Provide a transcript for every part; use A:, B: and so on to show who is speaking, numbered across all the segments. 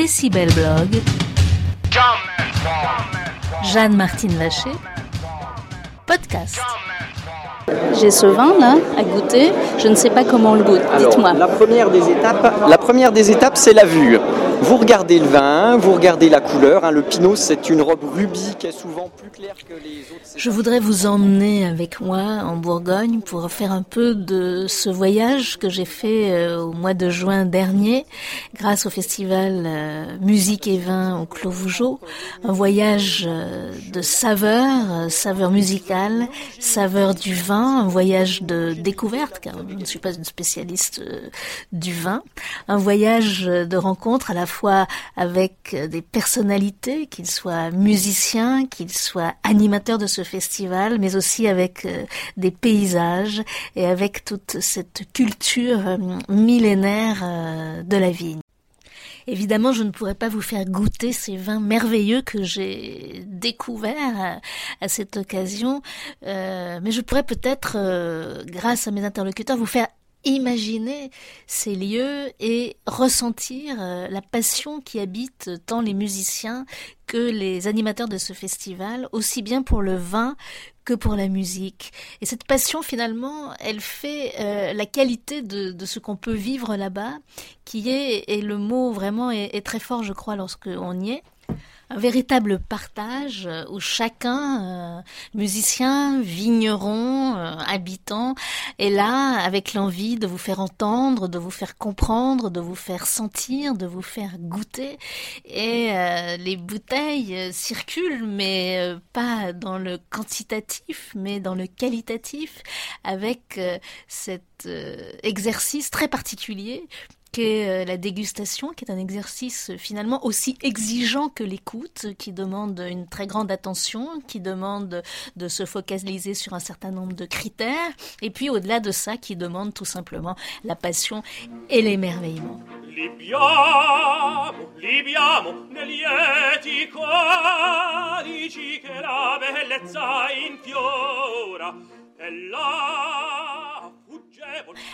A: Décibel Blog. Jeanne-Martine Vacher. Podcast.
B: J'ai ce vin là à goûter. Je ne sais pas comment on le goûte. Dites-moi.
C: La première des étapes, la première des étapes, c'est la vue. Vous regardez le vin, vous regardez la couleur. hein. Le Pinot, c'est une robe rubis qui est souvent plus claire que les autres.
A: Je voudrais vous emmener avec moi en Bourgogne pour faire un peu de ce voyage que j'ai fait euh, au mois de juin dernier grâce au festival euh, Musique et Vin au Clos Vougeot. Un voyage euh, de saveurs, saveurs musicales, saveurs du vin, un voyage de découverte car je ne suis pas une spécialiste euh, du vin. Un voyage euh, de rencontre à la fois avec euh, des personnalités, qu'ils soient musiciens, qu'ils soient animateurs de ce festival, mais aussi avec des paysages et avec toute cette culture millénaire de la vigne. Évidemment, je ne pourrais pas vous faire goûter ces vins merveilleux que j'ai découverts à, cette occasion, euh, mais je pourrais peut-être, euh, grâce à mes interlocuteurs, vous faire imaginer ces lieux et ressentir euh, la passion qui habite tant les musiciens que les animateurs de ce festival, aussi bien pour le vin que pour la musique. Et cette passion, finalement, elle fait euh, la qualité de, ce qu'on peut vivre là-bas, qui est, et le mot vraiment est, est très fort, je crois, lorsqu'on y est, un véritable partage euh, où chacun, euh, musicien, vigneron, euh, habitant, est là avec l'envie de vous faire entendre, de vous faire comprendre, de vous faire sentir, de vous faire goûter. Et les bouteilles circulent, mais pas dans le quantitatif, mais dans le qualitatif, avec cet exercice très particulier qu'est euh, la dégustation, qui est un exercice euh, finalement aussi exigeant que l'écoute, qui demande une très grande attention, qui demande de se focaliser sur un certain nombre de critères, et puis au-delà de ça, qui demande tout simplement la passion et l'émerveillement.
D: Libiamo, libiamo che la bellezza infiora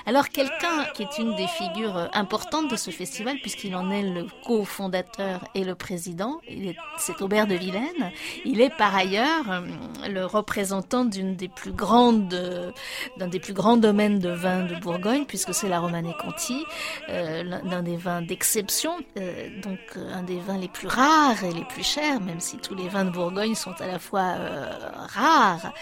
A: Alors quelqu'un qui est une des figures importantes de ce festival, puisqu'il en est le cofondateur et le président, c'est Aubert de Vilaine. Il est par ailleurs euh, le représentant d'une des plus grandes, d'un des plus grands domaines de vin de Bourgogne, puisque c'est la Romanée Conti, euh, l'un des vins d'exception, euh, donc euh, un des vins les plus rares et les plus chers, même si tous les vins de Bourgogne sont à la fois rares,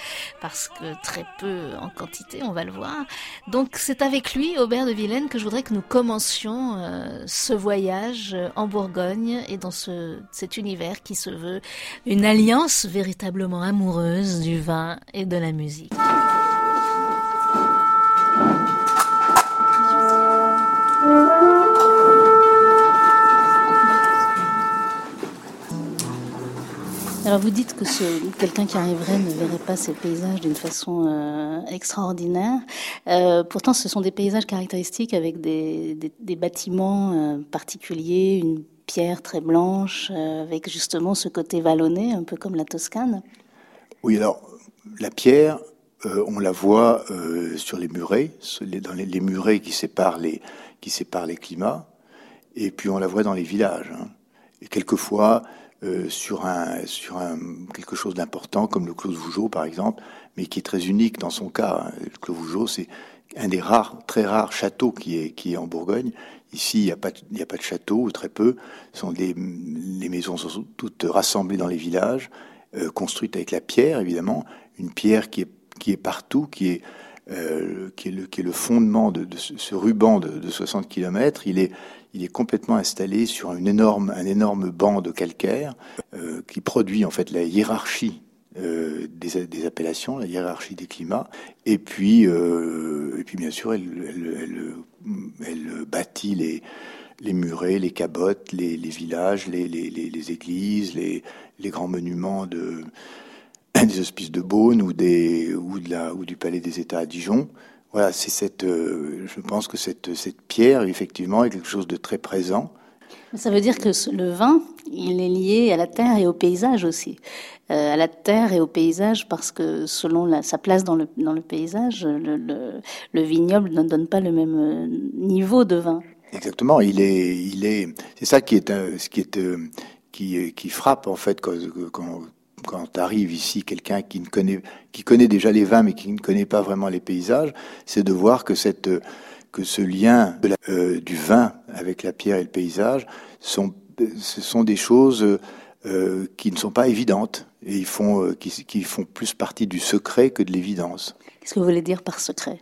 A: parce que très peu en quantité, on va le voir. Donc c'est avec lui, Aubert de Vilaine, que je voudrais que nous commencions euh, ce voyage euh, en Bourgogne et dans ce, cet univers qui se veut une alliance véritablement amoureuse du vin et de la musique. Alors vous dites que quelqu'un qui arriverait ne verrait pas ces paysages d'une façon euh, extraordinaire. Euh, pourtant, ce sont des paysages caractéristiques avec des, bâtiments euh, particuliers, une pierre très blanche, avec justement ce côté vallonné, un peu comme la Toscane.
E: Oui, alors, la pierre, on la voit sur les murets, dans les, les murets qui séparent les, qui séparent les climats, et puis on la voit dans les villages. hein. Et quelquefois, euh, sur, un, sur un, quelque chose d'important, comme le Clos de Vougeot, par exemple, mais qui est très unique dans son cas. hein. Le Clos de Vougeot, c'est un des rares, très rares châteaux qui est, qui est en Bourgogne. Ici, il n'y a, pas a pas de château, ou très peu. Sont des, les maisons sont toutes rassemblées dans les villages, euh, construites avec la pierre, évidemment. Une pierre qui est, qui est partout, qui est, euh, qui est, le, fondement de, ce ruban de, de 60 km. Il est, il est complètement installé sur une énorme, un énorme banc de calcaire euh, qui produit en fait la hiérarchie euh, des, appellations, la hiérarchie des climats. Et puis, euh, et puis bien sûr, elle, elle, elle, bâtit les, les murets, les cabottes, les, villages, les, les, églises, les, les grands monuments de, des hospices de Beaune ou, des, ou, de la, ou du Palais des États à Dijon. Voilà, c'est cette, euh, je pense que cette, cette pierre, effectivement, est quelque chose de très présent.
B: Ça veut dire que le vin, il est lié à la terre et au paysage aussi. Euh, à la terre et au paysage parce que selon la- sa place dans le, dans le paysage, le, le- le vignoble ne donne pas le même euh, niveau de vin.
E: Exactement. Il est, il est, c'est ça qui est, ce qui est, qui, qui frappe en fait quand, quand, quand arrive ici quelqu'un qui ne connaît, qui connaît déjà les vins mais qui ne connaît pas vraiment les paysages, c'est de voir que cette, que ce lien de la, euh, du vin avec la pierre et le paysage sont, ce sont des choses euh, qui ne sont pas évidentes et ils font, euh, qui, qui, font plus partie du secret que de l'évidence.
A: Qu'est-ce que vous voulez dire par secret?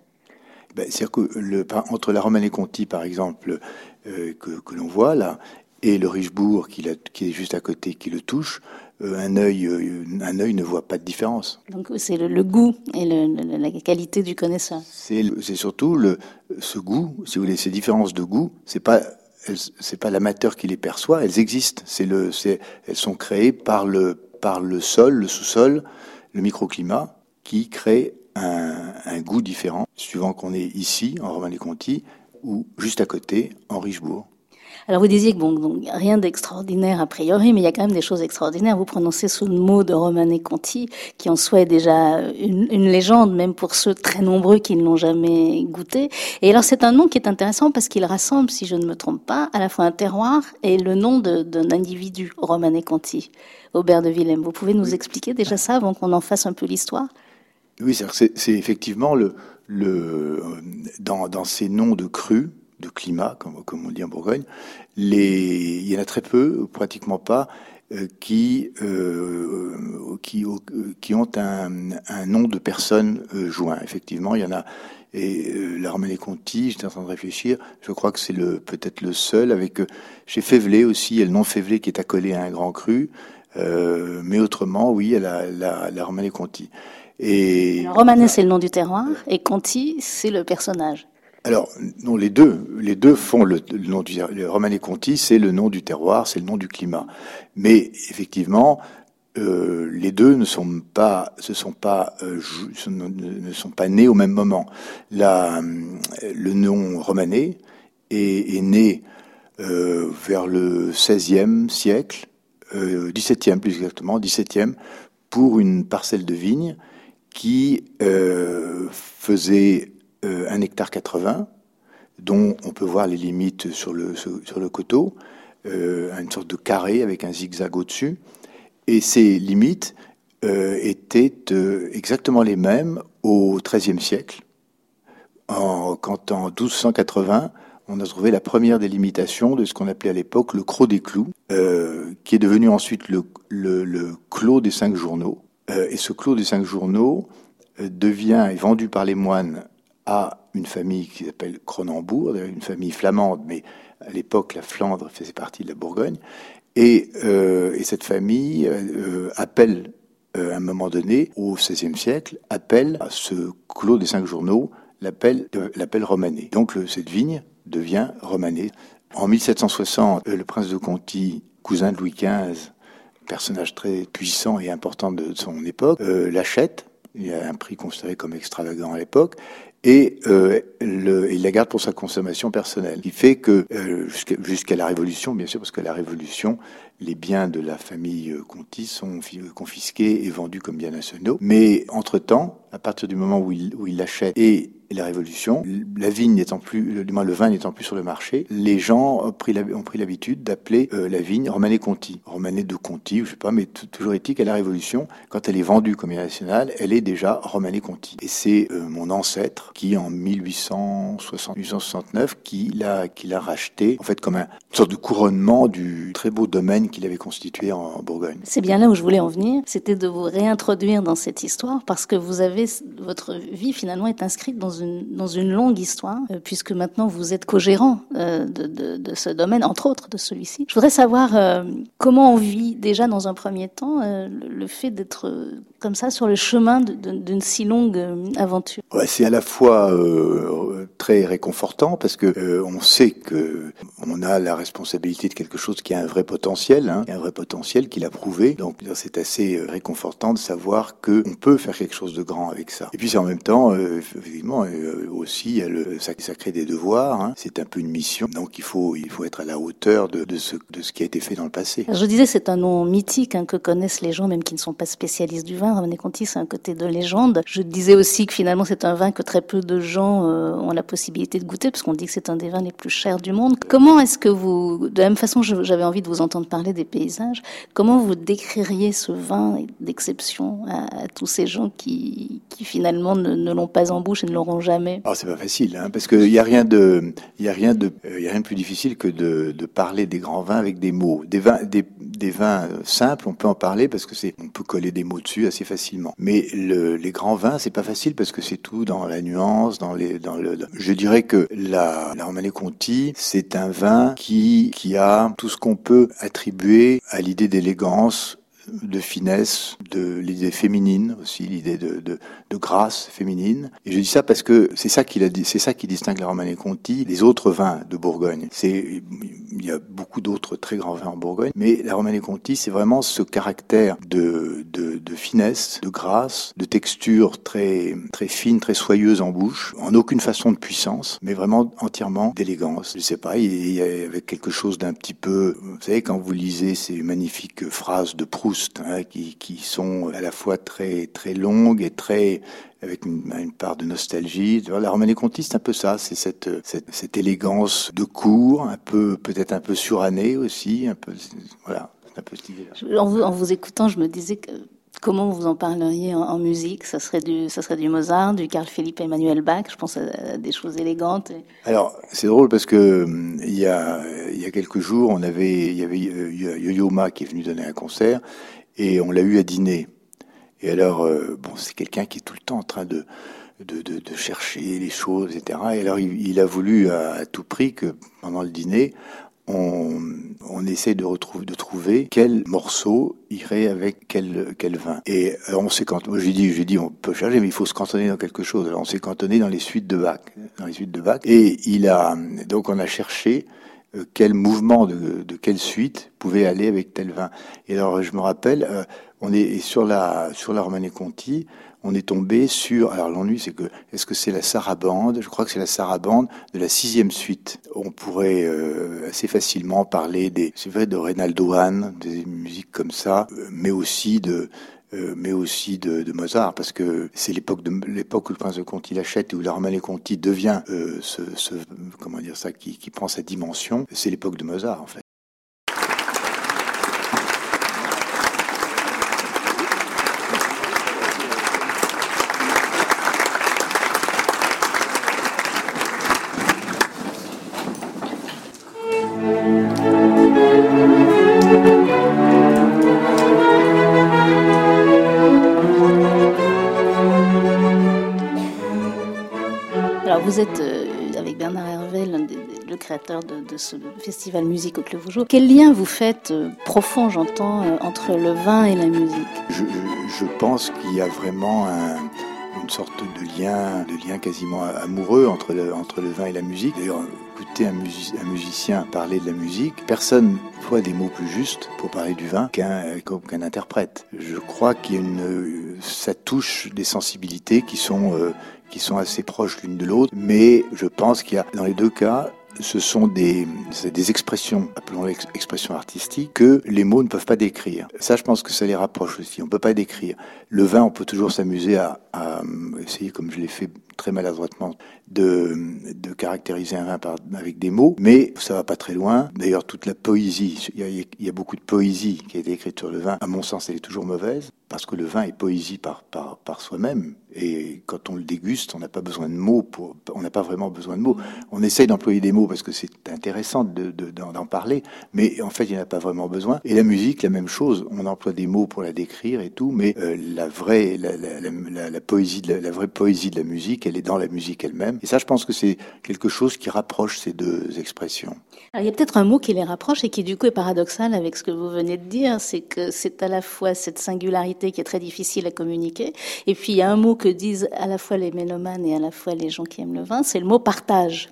E: Ben, C'est-à-dire que le, entre la Romanée Conti, par exemple, euh, que, que l'on voit là, et le Richebourg qui, qui, est juste à côté, qui le touche, euh, un œil, euh, un œil ne voit pas de différence.
A: Donc c'est le, goût et le, la qualité du connaisseur.
E: C'est surtout le, ce goût, si vous voulez, ces différences de goût, c'est pas c'est pas l'amateur qui les perçoit, elles existent. C'est le, elles sont créées par le, par le sol, le sous-sol, le microclimat, qui crée un, un goût différent, suivant qu'on est ici, en Romanée-Conti, ou juste à côté, en Richebourg.
A: Alors vous disiez que bon, donc, rien d'extraordinaire a priori, mais il y a quand même des choses extraordinaires. Vous prononcez ce mot de Romané Conti, qui en soi est déjà une, une, légende, même pour ceux très nombreux qui ne l'ont jamais goûté. Et alors c'est un nom qui est intéressant parce qu'il rassemble, si je ne me trompe pas, à la fois un terroir et le nom d'un individu, Romané Conti, Aubert de Willem. Vous pouvez nous expliquer déjà ça avant qu'on en fasse un peu l'histoire?
E: Oui, c'est effectivement le, le dans, dans ces noms de crus de climat, comme, on dit en Bourgogne, il y en a très peu, pratiquement pas, euh, qui, euh, qui, ont un, nom de personne euh, joint. Effectivement, il y en a. Et euh, la Romanée Conti, j'étais en train de réfléchir, je crois que c'est le peut-être le seul, avec chez Févelé aussi, il y a le nom Févelé qui est accolé à un grand cru, mais autrement, oui, la, la, Conti.
A: Et... C'est le nom du terroir, et Conti, c'est le personnage.
E: Alors, non, les deux, les deux font le, nom du le Romanée Conti, c'est le nom du terroir, c'est le nom du climat. Mais effectivement, euh, les deux ne sont pas, se sont pas, euh, ne sont pas nés au même moment. La, le nom romané est, né euh, vers le XVIe siècle, XVIIe plus exactement, XVIIe, pour une parcelle de vigne qui faisait euh, un hectare 80, dont on peut voir les limites sur le, sur le coteau, euh, une sorte de carré avec un zigzag au-dessus. Et ces limites euh, étaient euh, exactement les mêmes au XIIIe siècle, en, quand en 1280, on a trouvé la première délimitation de ce qu'on appelait à l'époque le Croc des Clous, qui est devenu ensuite le, le, le Clos des cinq journaux. Et ce Clos des cinq journaux devient, est vendu par les moines à une famille qui s'appelle Cronenbourg, une famille flamande, mais à l'époque la Flandre faisait partie de la Bourgogne, et, euh, et cette famille euh, appelle euh, à un moment donné, au XVIe siècle, appelle à ce clos des cinq journaux, l'appel l'appel romané. Donc cette vigne devient romanée. En 1760, euh, le prince de Conti, cousin de Louis XV, personnage très puissant et important de, son époque, l'achète. Il y a un prix considéré comme extravagant à l'époque et euh, le, il la garde pour sa consommation personnelle. Il fait que euh, jusqu'à la Révolution, bien sûr, parce que la Révolution, les biens de la famille euh, Conti sont confisqués et vendus comme biens nationaux. Mais entre-temps, à partir du moment où il, où il l'achète et la Révolution, la vigne n'étant plus, du moins le vin n'étant plus sur le marché, les gens ont pris l'habitude d'appeler euh, la vigne Romanée Conti, Romanée de Conti, je sais pas, mais toujours éthique à la Révolution, quand elle est vendue comme nationale, elle est déjà Romanée Conti. Et c'est euh, mon ancêtre qui, en 1869, qui l'a qui racheté, en fait, comme un, une sorte de couronnement du très beau domaine qu'il avait constitué en, en Bourgogne.
A: C'est bien là où je voulais en venir, c'était de vous réintroduire dans cette histoire, parce que vous avez votre vie finalement est inscrite dans une, dans une longue histoire, euh, puisque maintenant vous êtes co-gérant euh, de, ce domaine, entre autres de celui-ci. Je voudrais savoir euh, comment on vit déjà dans un premier temps le, fait d'être comme ça sur le chemin d'une si longue euh, aventure.
E: Ouais, C'est à la fois très réconfortant parce que on sait que on a la responsabilité de quelque chose qui a un vrai potentiel hein, un vrai potentiel qu'il a prouvé. Donc c'est assez euh, réconfortant de savoir que on peut faire quelque chose de grand avec ça. Et puis c'est en même temps, euh, effectivement, euh, aussi, le, ça, ça, crée des devoirs. Hein. C'est un peu une mission. Donc il faut, il faut être à la hauteur de, de, ce, de ce qui a été fait dans le passé.
A: je disais, c'est un nom mythique hein, que connaissent les gens, même qui ne sont pas spécialistes du vin. René Conti, c'est un côté de légende. Je disais aussi que finalement, c'est un vin que très peu de gens ont la possibilité de goûter, parce qu'on dit que c'est un des vins les plus chers du monde. Comment est-ce que vous, de la même façon, j'avais envie de vous entendre parler des paysages, comment vous décririez ce vin d'exception à, tous ces gens qui, finalement ne, l'ont pas en bouche et ne l'auront jamais?
E: Alors c'est pas facile, hein, parce qu'il n'y a rien de, il y a rien y a rien de plus difficile que de, de, parler des grands vins avec des mots. Des vins, des, des vins simples, on peut en parler parce que c'est, on peut coller des mots dessus assez facilement. Mais le, les grands vins, c'est pas facile parce que c'est tout dans la nuance, dans le. Je dirais que la, la Romanée Conti, c'est un vin qui, qui a tout ce qu'on peut attribuer à l'idée d'élégance de finesse, de l'idée féminine aussi, l'idée de, de, de, grâce féminine. Et je dis ça parce que c'est ça qui c'est ça qui distingue la Romanée Conti des autres vins de Bourgogne. C'est il y a beaucoup d'autres très grands vins en Bourgogne, mais la Romanée Conti, c'est vraiment ce caractère de, de, finesse, de grâce, de texture très très fine, très soyeuse en bouche, en aucune façon de puissance, mais vraiment entièrement d'élégance. Je sais pas, il y avait quelque chose d'un petit peu, vous savez, quand vous lisez ces magnifiques phrases de Proust Hein, qui, qui, sont à la fois très très longues et très avec une, part de nostalgie. La Romanée Conti, c'est un peu ça, c'est cette, cette, élégance de cours, un peu peut-être un peu surannée aussi, un peu voilà, un peu.
A: En vous, en vous écoutant, je me disais que Comment vous en parleriez en, musique? Ça serait du, ça serait du Mozart, du Carl Philippe Emmanuel Bach. Je pense à, des choses élégantes.
E: Alors c'est drôle parce que hum, il y a y a quelques jours, on avait il y avait euh, Yo-Yo Ma qui est venu donner un concert et on l'a eu à dîner. Et alors euh, bon, c'est quelqu'un qui est tout le temps en train de de, de, chercher les choses, etc. Et alors il, a voulu à, tout prix que pendant le dîner, on, essaie de retrouver, de trouver quel morceau irait avec quel, vin. Et alors on s'est cantonné, j'ai dit, j'ai dit, on peut changer, mais il faut se cantonner dans quelque chose. Alors on s'est cantonné dans les suites de Bach, dans les suites de Bach. Et il a, donc on a cherché euh, quel mouvement de, de quelle suite pouvait aller avec tel vin. Et alors je me rappelle, euh, on est sur la sur la Romanée Conti, on est tombé sur. Alors l'ennui, c'est que est-ce que c'est la sarabande Je crois que c'est la sarabande de la sixième suite. On pourrait euh, assez facilement parler des, c'est vrai, de Reynaldo Hahn, des musiques comme ça, euh, mais aussi de euh, mais aussi de, Mozart, parce que c'est l'époque de l'époque où le prince de Conti l'achète et où la Romanée Conti devient ce, ce, comment dire ça, qui, qui prend sa dimension. C'est l'époque de Mozart en fait.
A: De, ce festival Musique au Club Vougeot. Quel lien vous faites, euh, profond j'entends, euh, entre le vin et la musique?
E: Je, pense qu'il y a vraiment une sorte de lien, de lien quasiment amoureux entre le, entre le vin et la musique. D'ailleurs, écouter un, musicien parler de la musique, personne voit des mots plus justes pour parler du vin qu'un qu'un interprète. Je crois qu'il y a une, ça touche des sensibilités qui sont qui sont assez proches l'une de l'autre, mais je pense qu'il y a dans les deux cas ce sont des, des expressions, appelons-les expressions artistiques, que les mots ne peuvent pas décrire. Ça, je pense que ça les rapproche aussi. On ne peut pas décrire. Le vin, on peut toujours s'amuser à, à, essayer, comme je l'ai fait très maladroitement, de, de caractériser un vin par, avec des mots, mais ça va pas très loin. D'ailleurs, toute la poésie, il y, a, il y, a, beaucoup de poésie qui a été écrite sur le vin. À mon sens, elle est toujours mauvaise, parce que le vin est poésie par, par, par soi-même. Et quand on le déguste, on n'a pas besoin de mots pour, on n'a pas vraiment besoin de mots. On essaye d'employer des mots parce que c'est intéressant de, d'en, parler, mais en fait, il n'y en a pas vraiment besoin. Et la musique, la même chose. On emploie des mots pour la décrire et tout, mais euh, la vraie, la, la, la, la poésie, de la, vraie poésie de la musique, elle est dans la musique elle-même. Et ça, je pense que c'est quelque chose qui rapproche ces deux expressions.
A: Il y a peut-être un mot qui les rapproche et qui du coup est paradoxal avec ce que vous venez de dire, c'est que c'est à la fois cette singularité qui est très difficile à communiquer, et puis il y a un mot que disent à la fois les mélomanes et à la fois les gens qui aiment le vin, c'est le mot partage.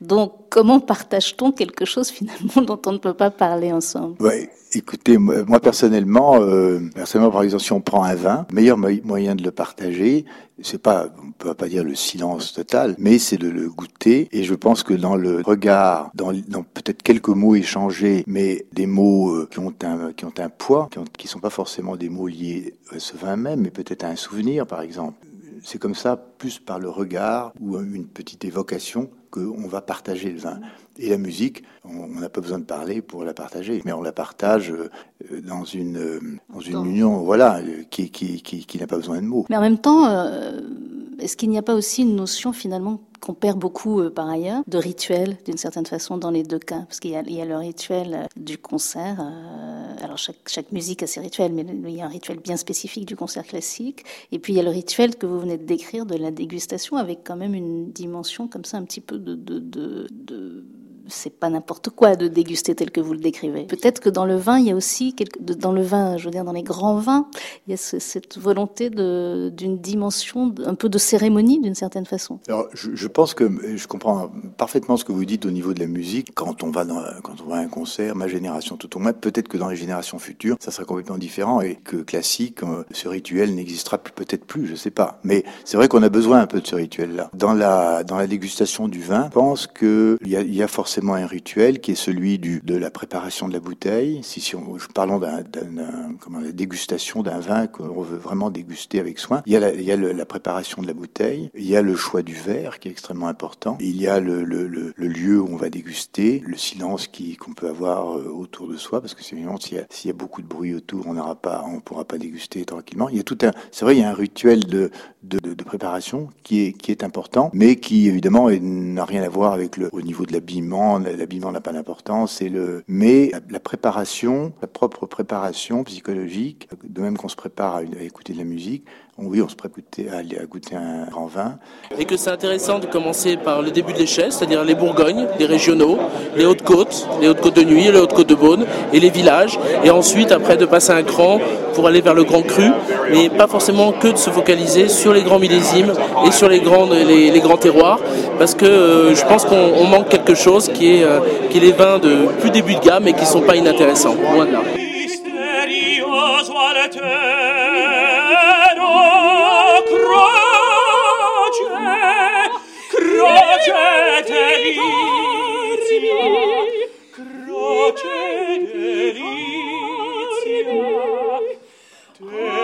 A: Donc, comment partage-t-on quelque chose finalement dont on ne peut pas parler ensemble?
E: Ouais, écoutez, moi personnellement, euh, personnellement, par exemple, si on prend un vin, le meilleur moyen de le partager, c'est pas, on peut pas dire le silence total, mais c'est de le goûter. Et je pense que dans le regard, dans, dans peut-être quelques mots échangés, mais des mots euh, qui ont un qui ont un poids, qui, ont, qui sont pas forcément des mots liés à ce vin même, mais peut-être à un souvenir, par exemple c'est comme ça, plus par le regard ou une petite évocation, qu'on va partager le vin. Et la musique, on n'a pas besoin de parler pour la partager, mais on la partage euh, dans une, euh, dans une union, voilà, qui, qui, qui, qui n'a pas besoin de mots.
A: Mais en même temps, euh, est-ce qu'il n'y a pas aussi une notion finalement qu'on perd beaucoup par ailleurs, de rituel d'une certaine façon dans les deux cas, parce qu'il y, a le rituel du concert. alors chaque, musique a ses rituels, mais il y a un rituel bien spécifique du concert classique. Et puis il y a le rituel que vous venez de décrire de la dégustation, avec quand même une dimension comme ça un petit peu de c'est pas n'importe quoi de déguster tel que vous le décrivez. Peut-être que dans le vin, il y a aussi dans le vin, je veux dire dans les grands vins, il y a cette volonté d'une dimension, un peu de cérémonie d'une certaine façon.
E: Alors, je, pense que je comprends parfaitement ce que vous dites au niveau de la musique. Quand on va quand on va à un concert, ma génération tout au moins, peut-être que dans les générations futures, ça sera complètement différent et que classique, euh, ce rituel n'existera peut-être plus, je sais pas. Mais c'est vrai qu'on a besoin un peu de ce rituel-là. Dans la dans la dégustation du vin, je pense que il y a, il y a forcément un rituel qui est celui de la préparation de la bouteille. Si, on, parlons d'un, dégustation d'un vin qu'on veut vraiment déguster avec soin, il y a, la, préparation de la bouteille, il y a le choix du verre qui est extrêmement important, il y a le, lieu où on va déguster, le silence qu'on peut avoir euh, autour de soi, parce que s'il y, a, beaucoup de bruit autour, on n'aura pas, on pourra pas déguster tranquillement. Il y a tout un, c'est vrai, il y a un rituel de, préparation qui est, qui est important, mais qui évidemment n'a rien à voir avec le, au niveau de l'habillement l'habillement n'a pas d'importance, c'est le, mais la préparation, la propre préparation psychologique, de même qu'on se prépare à, écouter de la musique, oui, on se prépare à, à goûter un grand vin.
F: Et que c'est intéressant de commencer par le début de l'échelle, c'est-à-dire les Bourgognes, les régionaux, les Hautes-Côtes, les Hautes-Côtes de Nuit, les Hautes-Côtes de Beaune, et les villages, et ensuite après de passer un cran pour aller vers le grand cru, mais pas forcément que de se focaliser sur les grands millésimes et sur les grands, les, les grands terroirs, parce que euh, je pense qu'on manque quelque chose qui est, euh, qui est les vins de plus début de gamme et qui sont pas inintéressants. Voilà. croce delizia croce
A: delizia te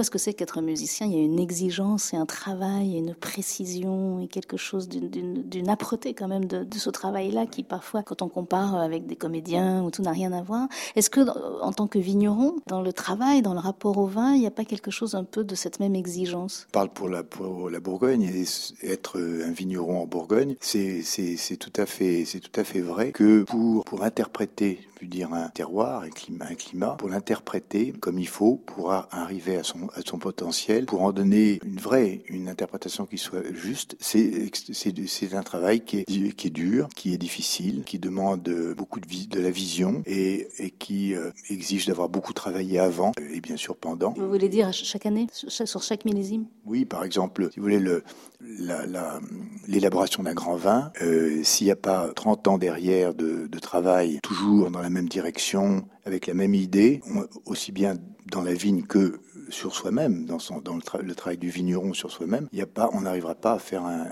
A: voit ce que c'est qu'être musicien, il y a une exigence et un travail et une précision et quelque chose d'une âpreté quand même de, ce travail-là qui parfois, quand on compare avec des comédiens où tout n'a rien à voir, est-ce que en tant que vigneron, dans le travail, dans le rapport au vin, il n'y a pas quelque chose un peu de cette même exigence?
E: Je parle pour la, pour la Bourgogne et être un vigneron en Bourgogne, c'est tout à fait tout à fait vrai que pour pour interpréter dire un terroir, un climat, un climat pour l'interpréter comme il faut, pour arriver à son, à son potentiel, pour en donner une vraie, une interprétation qui soit juste. C'est, un travail qui est, qui est dur, qui est difficile, qui demande beaucoup de, de la vision et, et qui euh, exige d'avoir beaucoup travaillé avant et bien sûr pendant.
A: Vous voulez dire chaque année, sur chaque millésime?
E: Oui, par exemple, si vous voulez, le, la, l'élaboration d'un grand vin, euh, s'il n'y a pas 30 ans derrière de, de travail, toujours dans la même direction, avec la même idée, aussi bien dans la vigne que sur soi-même, dans, son, dans le, travail du vigneron sur soi-même, il a pas, on n'arrivera pas à faire un,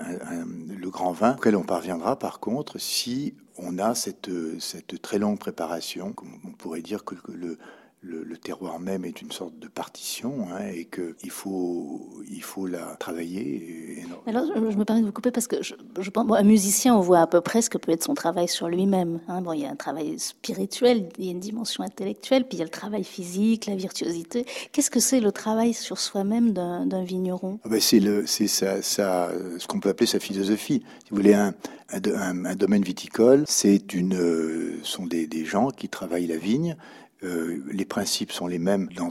E: le grand vin auquel on parviendra par contre si on a cette, cette très longue préparation. On pourrait dire que, le, le, terroir même est une sorte de partition hein, et qu'il faut, il faut la travailler.
A: Alors, je me permets de vous couper parce que je, je pense, un musicien, on voit à peu près ce que peut être son travail sur lui-même. Hein. Bon, il y a un travail spirituel, il y a une dimension intellectuelle, puis il y a le travail physique, la virtuosité. Qu'est-ce que c'est le travail sur soi-même d'un vigneron?
E: Ah ben C'est ça, ça, ce qu'on peut appeler sa philosophie. Si vous voulez, un, un, un domaine viticole, c'est une, euh, sont des, des gens qui travaillent la vigne euh, les principes sont les mêmes dans,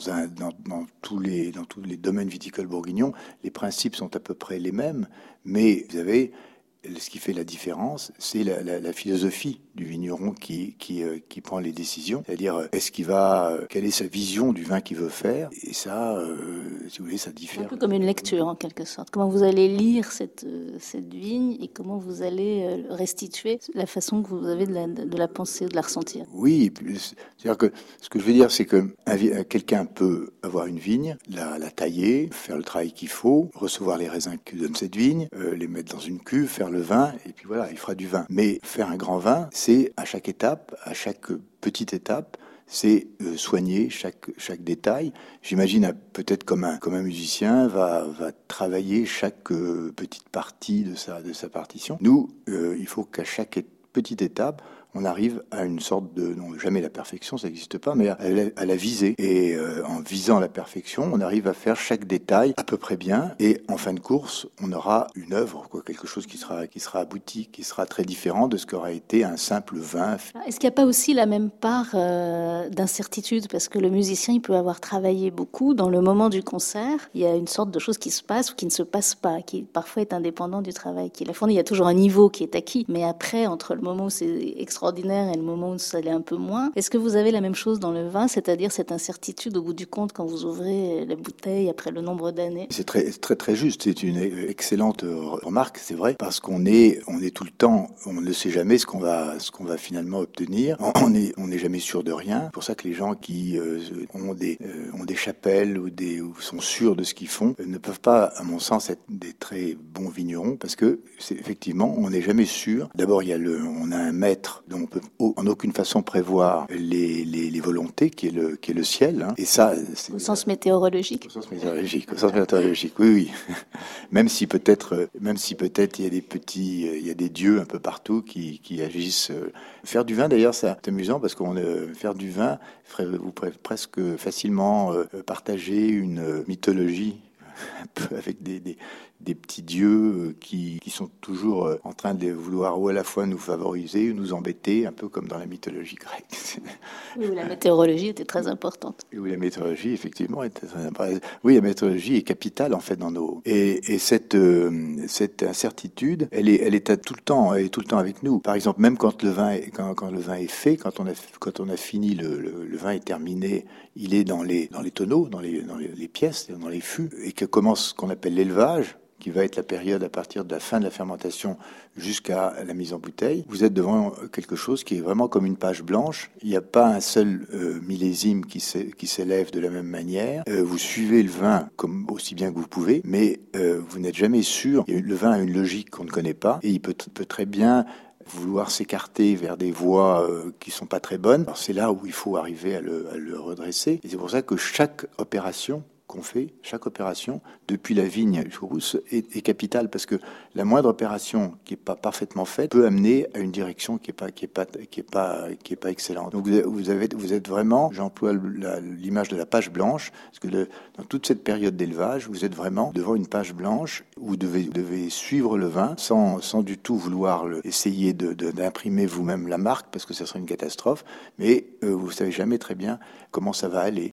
E: tous les, domaines viticoles bourguignons. Les principes sont à peu près les mêmes, mais vous avez ce qui fait la différence, c'est la, philosophie du vigneron qui, qui, euh, qui prend les décisions. C'est-à-dire, euh, est-ce qu'il va, euh, quelle est sa vision du vin qu'il veut faire? Et ça, si vous voulez, ça diffère.
A: Un peu comme une lecture en quelque sorte. Comment vous allez lire cette, cette vigne et comment vous allez restituer la façon que vous avez de la, de la penser, de la ressentir?
E: Oui, c'est-à-dire que ce que je veux dire, c'est que quelqu'un peut avoir une vigne, la, la, tailler, faire le travail qu'il faut, recevoir les raisins que donne cette vigne, les mettre dans une cuve, faire le vin, et puis voilà, il fera du vin. Mais faire un grand vin, c'est à chaque étape, à chaque petite étape, c'est euh, soigner chaque, chaque détail. J'imagine peut-être comme un, comme un musicien va, va travailler chaque euh, petite partie de sa, de sa partition. Nous, euh, il faut qu'à chaque petite étape, on arrive à une sorte de, non jamais la perfection, ça n'existe pas, mais à la, visée. Et euh, en visant la perfection, on arrive à faire chaque détail à peu près bien. Et en fin de course, on aura une œuvre, quoi, quelque chose qui sera, qui sera abouti, qui sera très différent de ce qu'aurait été un simple vin.
A: Est-ce qu'il n'y a pas aussi la même part euh, d'incertitude? Parce que le musicien, il peut avoir travaillé beaucoup. Dans le moment du concert, il y a une sorte de chose qui se passe ou qui ne se passe pas, qui parfois est indépendant du travail qu'il a fourni. Il y a toujours un niveau qui est acquis. Mais après, entre le moment où c'est extraordinaire, extraordinaire et le moment où ça l'est un peu moins. Est-ce que vous avez la même chose dans le vin, c'est-à-dire cette incertitude au bout du compte quand vous ouvrez la bouteille après le nombre d'années?
E: C'est très très très juste. C'est une excellente remarque, c'est vrai, parce qu'on est on est tout le temps, on ne sait jamais ce qu'on va ce qu'on va finalement obtenir. On est on n'est jamais sûr de rien. C'est pour ça que les gens qui euh, ont des euh, ont des chapelles ou des ou sont sûrs de ce qu'ils font euh, ne peuvent pas, à mon sens, être des très bons vignerons parce que c'est effectivement on n'est jamais sûr. D'abord il y a le on a un maître on peut en aucune façon prévoir les, les, les volontés qui est le, qui est le ciel. Hein.
A: Et ça, au sens météorologique.
E: Au sens météorologique, au sens météorologique. Oui, oui. même si peut-être, même si peut-être il y a des petits, il y a des dieux un peu partout qui, qui agissent. Faire du vin, d'ailleurs, c'est amusant parce qu'on euh, faire du vin ferait vous presque facilement euh, partager une mythologie un peu avec des, des, des petits dieux euh, qui, qui, sont toujours euh, en train de vouloir ou à la fois nous favoriser ou nous embêter, un peu comme dans la mythologie grecque.
A: Oui, où la météorologie était très importante.
E: Et où la météorologie, effectivement, était très importante. Oui, la météorologie est capitale, en fait, dans nos... Et, et cette, euh, cette incertitude, elle est, elle est à tout le temps, elle est tout le temps avec nous. Par exemple, même quand le vin est, quand, quand le vin est fait, quand on a, quand on a fini, le, le, vin est terminé, il est dans les, dans les tonneaux, dans les, dans les, les pièces, dans les fûts, et que commence ce qu'on appelle l'élevage, qui va être la période à partir de la fin de la fermentation jusqu'à la mise en bouteille, vous êtes devant quelque chose qui est vraiment comme une page blanche. Il n'y a pas un seul euh, millésime qui s'élève de la même manière. Euh, vous suivez le vin aussi bien que vous pouvez, mais euh, vous n'êtes jamais sûr. Le vin a une logique qu'on ne connaît pas et il peut, très bien vouloir s'écarter vers des voies qui sont pas très bonnes. C'est là où il faut arriver à le, redresser. C'est pour ça que chaque opération qu'on fait, chaque opération, depuis la vigne jusqu'au bout, est, capitale parce que la moindre opération qui est pas parfaitement faite peut amener à une direction qui est pas est pas pas pas excellente. Donc vous avez êtes vraiment, j'emploie l'image de la page blanche parce que dans toute cette période d'élevage, vous êtes vraiment devant une page blanche où vous devez devez suivre le vin sans sans du tout vouloir essayer d'imprimer vous-même la marque parce que ça serait une catastrophe, mais euh, vous savez jamais très bien comment ça va aller.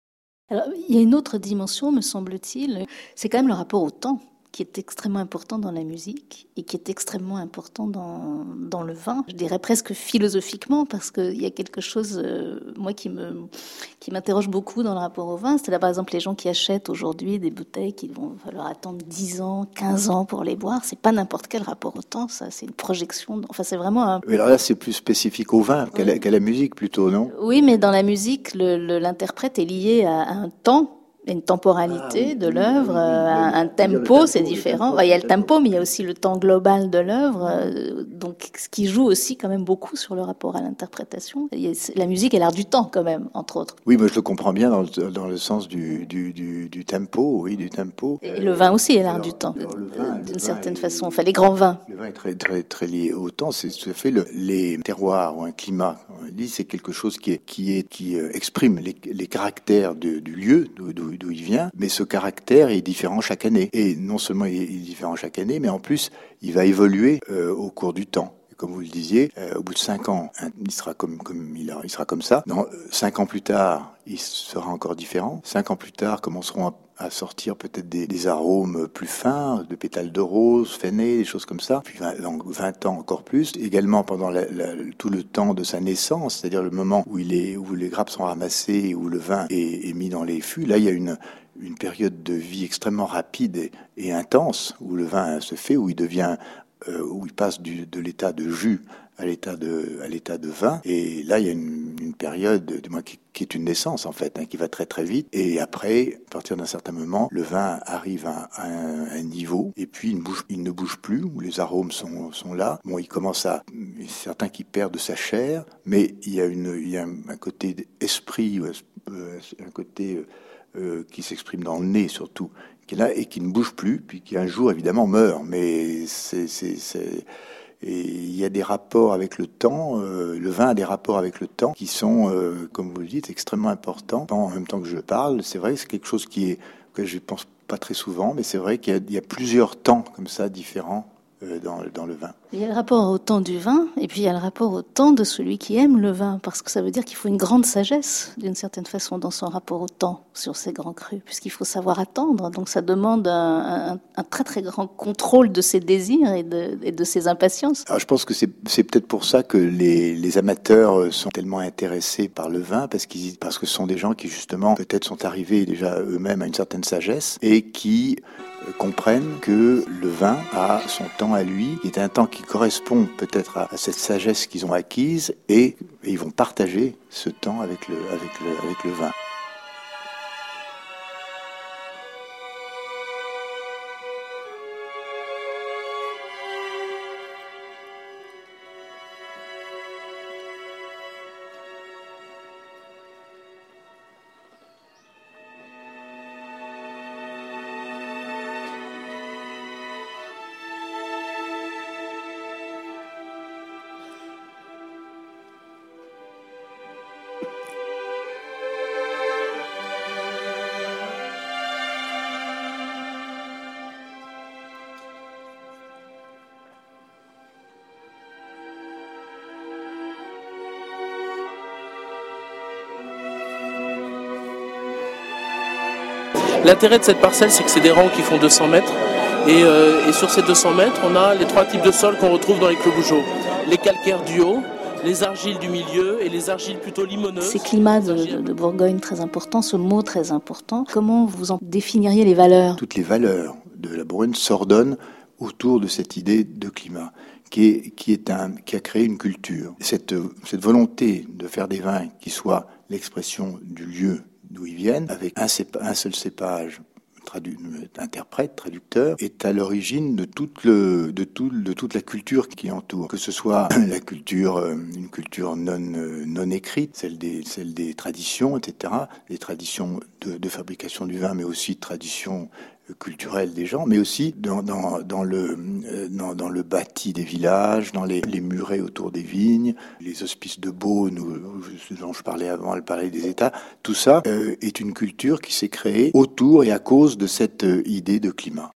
A: Alors, il y a une autre dimension, me semble-t-il, c'est quand même le rapport au temps qui est extrêmement important dans la musique et qui est extrêmement important dans, dans le vin. Je dirais presque philosophiquement parce qu'il y a quelque chose, euh, moi, qui me qui m'interroge beaucoup dans le rapport au vin. C'est là, par exemple, les gens qui achètent aujourd'hui des bouteilles qui vont falloir attendre 10 ans, 15 ans pour les boire. C'est pas n'importe quel rapport au temps, ça. C'est une projection. Enfin, c'est vraiment un...
E: Mais alors là, c'est plus spécifique au vin qu'à la, musique plutôt, non?
A: Oui, mais dans la musique, l'interprète est lié à un temps Il y a une temporalité ah de l'œuvre, un, tempo, c'est différent. il y a le tempo, mais il y a aussi le temps global de l'œuvre, donc ce qui joue aussi quand même beaucoup sur le rapport à l'interprétation. La musique est l'art du temps quand même, entre autres.
E: Oui, moi je le comprends bien dans le, dans le sens du, du, du, tempo, oui, du tempo.
A: Et le vin aussi est l'art du temps, d'une certaine façon. Enfin, les grands vins.
E: Le vin est très, très, très lié au temps. C'est tout à fait le, les terroirs ou un climat. On dit c'est quelque chose qui est, qui est, qui exprime les, les caractères du lieu d'où il vient, mais ce caractère est différent chaque année. Et non seulement il est différent chaque année, mais en plus, il va évoluer euh, au cours du temps comme vous le disiez, euh, au bout de cinq ans, il sera comme, il, sera comme ça. Dans, cinq ans plus tard, il sera encore différent. Cinq ans plus tard, commenceront à, à sortir peut-être des, arômes plus fins, de pétales de rose, fenné, des choses comme ça. Puis 20, donc 20 ans encore plus. Également pendant tout le temps de sa naissance, c'est-à-dire le moment où il est, où les grappes sont ramassées, où le vin est, mis dans les fûts. Là, il y a une période de vie extrêmement rapide et, intense où le vin se fait, où il devient euh, où il passe de l'état de jus à l'état de à l'état de vin. Et là il y a une, période du moins qui, est une naissance en fait hein, qui va très très vite. Et après à partir d'un certain moment le vin arrive à, un, niveau. Et puis il ne bouge il ne bouge plus où les arômes sont, sont là. Bon il commence à certains qui perdent de sa chair mais il y a une il y a un, côté esprit euh, un côté euh, qui s'exprime dans le nez surtout qui est là et qui ne bouge plus, puis qui un jour évidemment meurt. Mais c'est, et il y a des rapports avec le temps, euh, le vin a des rapports avec le temps qui sont, euh, comme vous le dites, extrêmement importants. En même temps que je parle, c'est vrai, c'est quelque chose qui est que je pense pas très souvent, mais c'est vrai qu'il y, y, a plusieurs temps comme ça différents dans, dans, le vin.
A: Il y a le rapport au temps du vin, et puis il y a le rapport au temps de celui qui aime le vin, parce que ça veut dire qu'il faut une grande sagesse, d'une certaine façon, dans son rapport au temps sur ces grands crus, puisqu'il faut savoir attendre. Donc ça demande un, un, un, très très grand contrôle de ses désirs et de, et de ses impatiences.
E: Alors je pense que c'est peut-être pour ça que les, les, amateurs sont tellement intéressés par le vin, parce, qu'ils parce que ce sont des gens qui justement peut-être sont arrivés déjà eux-mêmes à une certaine sagesse et qui comprennent que le vin a son temps à lui, qui est un temps qui correspond peut-être à, cette sagesse qu'ils ont acquise, et, ils vont partager ce temps avec le vin.
F: L'intérêt de cette parcelle, c'est que c'est des rangs qui font 200 mètres. Et, euh, et, sur ces 200 mètres, on a les trois types de sols qu'on retrouve dans les clos Bougeot. Les calcaires du haut, les argiles du milieu et les argiles plutôt limoneuses.
A: Ces climats de, de, Bourgogne très importants, ce mot très important, comment vous en définiriez les valeurs?
E: Toutes les valeurs de la Bourgogne s'ordonnent autour de cette idée de climat. Qui, est, qui, est un, qui a créé une culture. Cette, cette volonté de faire des vins qui soient l'expression du lieu, d'où ils viennent, avec un, seul cépage interprète, traducteur, est à l'origine de toute de tout, de toute la culture qui entoure. Que ce soit la culture, euh, une culture non, euh, non écrite, celle des, des traditions, etc., des traditions de, de fabrication du vin, mais aussi traditions culturel des gens, mais aussi dans, dans, dans le, euh, dans, dans, le bâti des villages, dans les, les, murets autour des vignes, les hospices de Beaune, dont je parlais avant, elle parlait des États. Tout ça euh, est une culture qui s'est créée autour et à cause de cette euh, idée de climat.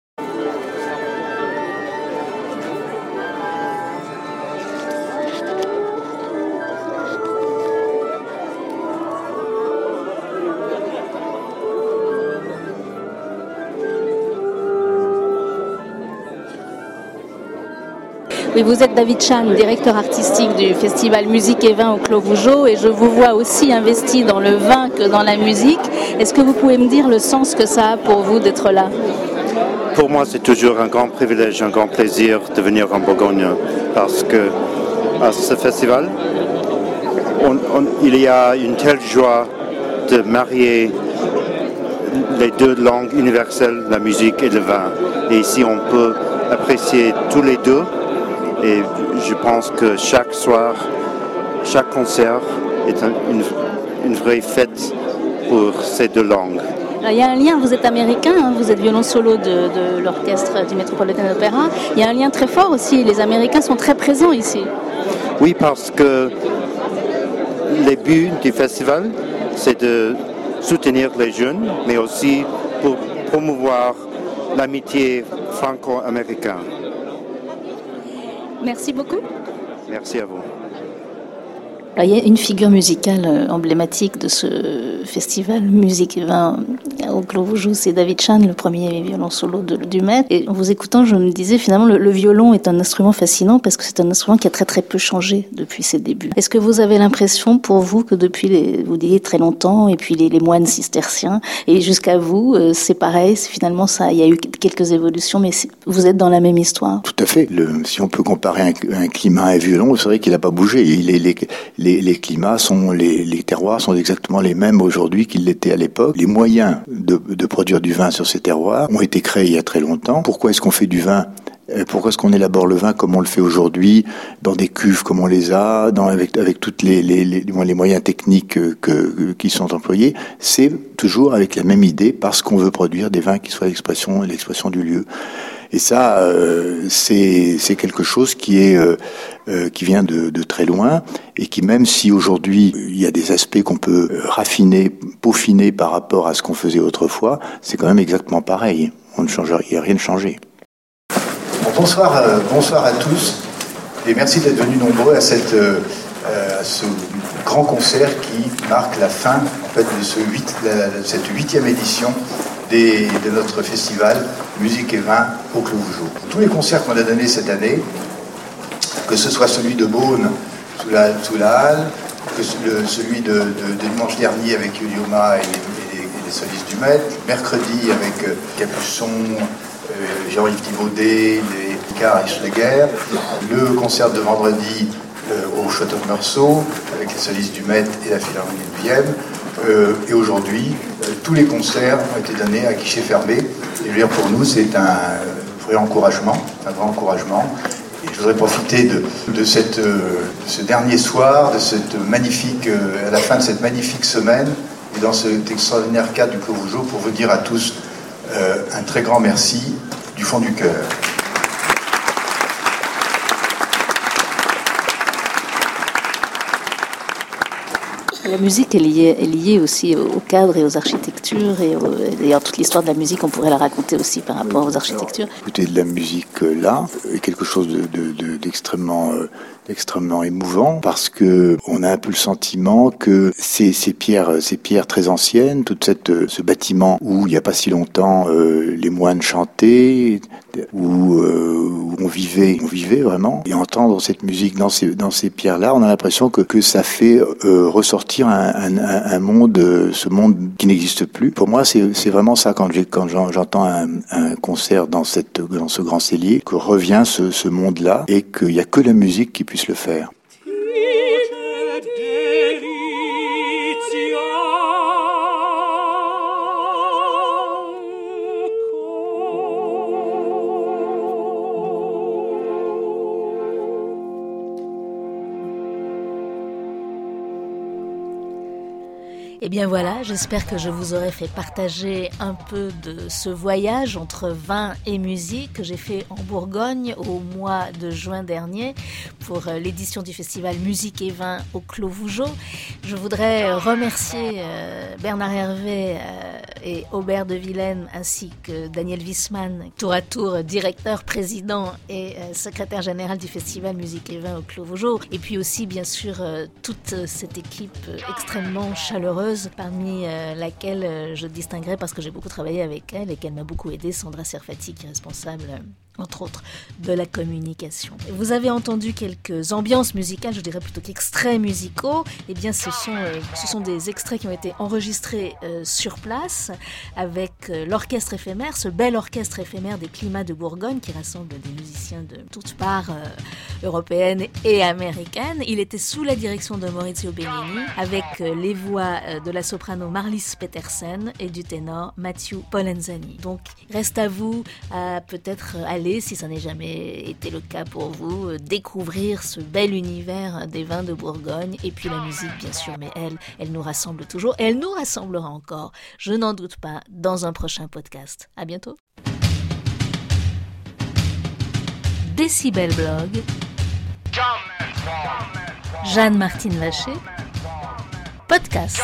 A: Oui, vous êtes David Chan, directeur artistique du festival Musique et Vin au Clos Vougeot, et je vous vois aussi investi dans le vin que dans la musique. Est-ce que vous pouvez me dire le sens que ça a pour vous d'être là?
G: Pour moi, c'est toujours un grand privilège, un grand plaisir de venir en Bourgogne, parce que à ce festival, on, il y a une telle joie de marier les deux langues universelles, la musique et le vin. Et ici, on peut apprécier tous les deux. Et je pense que chaque soir, chaque concert est une, une vraie fête pour ces deux langues.
A: Il y a un lien, vous êtes américain, hein, vous êtes violon solo de, de l'orchestre du Metropolitan Opera. Il y a un lien très fort aussi, les Américains sont très présents ici.
G: Oui, parce que le but du festival, c'est de soutenir les jeunes, mais aussi pour promouvoir l'amitié franco-américaine.
A: Merci beaucoup.
G: Merci à vous.
A: Il y a une figure musicale euh, emblématique de ce festival Musique et Vin au Clos c'est David Chan, le premier violon solo du maître. Et en vous écoutant, je me disais finalement le, violon est un instrument fascinant parce que c'est un instrument qui a très très peu changé depuis ses débuts. Est-ce que vous avez l'impression pour vous que depuis, les, vous disiez très longtemps, et puis les, moines cisterciens, et jusqu'à vous, euh, c'est pareil, finalement ça, il y a eu quelques évolutions, mais vous êtes dans la même histoire?
E: Tout à fait. Si on peut comparer un, climat à un violon, c'est vrai qu'il n'a pas bougé. Les, climats sont, les, terroirs sont exactement les mêmes aujourd'hui qu'ils l'étaient à l'époque. Les moyens de, produire du vin sur ces terroirs ont été créés il y a très longtemps. Pourquoi est-ce qu'on fait du vin? Pourquoi est-ce qu'on élabore le vin comme on le fait aujourd'hui, dans des cuves comme on les a, avec, avec toutes les, moyens techniques que, que, qui sont employés? C'est toujours avec la même idée, parce qu'on veut produire des vins qui soient l'expression du lieu. Et ça, euh, c'est quelque chose qui est euh, euh, qui vient de, très loin et qui, même si aujourd'hui il y a des aspects qu'on peut raffiner, peaufiner par rapport à ce qu'on faisait autrefois, c'est quand même exactement pareil. On ne change, il n'y a rien de changé.
H: Bon, bonsoir, bonsoir à tous et merci d'être venus nombreux à, cette, ce grand concert qui marque la fin en fait, de, ce 8, de cette huitième édition de notre festival Musique et Vin au Clos. Tous les concerts qu'on a donnés cette année, que ce soit celui de Beaune sous la, sous la halle, que celui de, dimanche dernier avec Yulioma et, et, et, les solistes du Maître, mercredi avec euh, Capuçon, euh, Jean-Yves Thibaudet, les Car et Schleger, le concert de vendredi euh, au Château de Meursault avec les solistes du Maître et la Philharmonie de Vienne. Euh, et aujourd'hui, euh, tous les concerts ont été donnés à guichet fermé. Et dire, pour nous, c'est un vrai encouragement, un grand encouragement. Et je voudrais profiter de, euh, ce dernier soir, de cette magnifique, à la fin de cette magnifique semaine, et dans cet extraordinaire cadre du Clos pour vous dire à tous un très grand merci du fond du cœur.
A: La musique est liée, est liée aussi au cadre et aux architectures et d'ailleurs toute l'histoire de la musique on pourrait la raconter aussi par rapport aux architectures.
E: Alors, écoutez de la musique euh, là est quelque chose d'extrêmement de, de, extrêmement émouvant parce que on a un peu le sentiment que ces, ces pierres, ces pierres très anciennes, toute cette ce bâtiment où il n'y a pas si longtemps euh, les moines chantaient, où, euh, où, on vivait, on vivait vraiment, et entendre cette musique dans ces dans ces pierres là, on a l'impression que ça fait euh, ressortir un, monde, ce monde qui n'existe plus. Pour moi, c'est vraiment ça quand j'entends un, concert dans ce grand cellier que revient ce, ce monde là et qu'il n'y a que la musique qui puisse le faire.
I: Bien voilà, j'espère que je vous aurai fait partager un peu de ce voyage entre vin et musique que j'ai fait en Bourgogne au mois de juin dernier pour l'édition du festival Musique et Vin au Clos Vougeot. Je voudrais remercier euh, Bernard Hervé euh, et Aubert de Vilaine ainsi que Daniel Wissmann, tour à tour directeur, président et euh, secrétaire général du festival Musique et Vin au Clos Vougeot. Et puis aussi bien sûr toute cette équipe extrêmement chaleureuse parmi euh, laquelle euh, je distinguerai parce que j'ai beaucoup travaillé avec elle et qu'elle m'a beaucoup aidé, Sandra Serfati, qui est responsable
A: entre autres, de la communication. Vous avez entendu quelques ambiances musicales, je dirais plutôt qu'extraits musicaux. Eh bien, ce sont, euh, ce sont des extraits qui ont été enregistrés euh, sur place avec euh, l'orchestre éphémère, ce bel orchestre éphémère des climats de Bourgogne qui rassemble des musiciens de toutes parts européennes et américaines. Il était sous la direction de Maurizio Bellini avec les voix de la soprano Marlis Petersen et du ténor Matthew Polenzani. Donc, reste à vous à peut-être aller si ça n'est jamais été le cas pour vous, euh, découvrir ce bel univers des vins de Bourgogne et puis la musique bien sûr, mais elle, elle nous rassemble toujours et elle nous rassemblera encore, je n'en doute pas, dans un prochain podcast. À bientôt. Décibel Blog, Jeanne-Martine Vacher, podcast.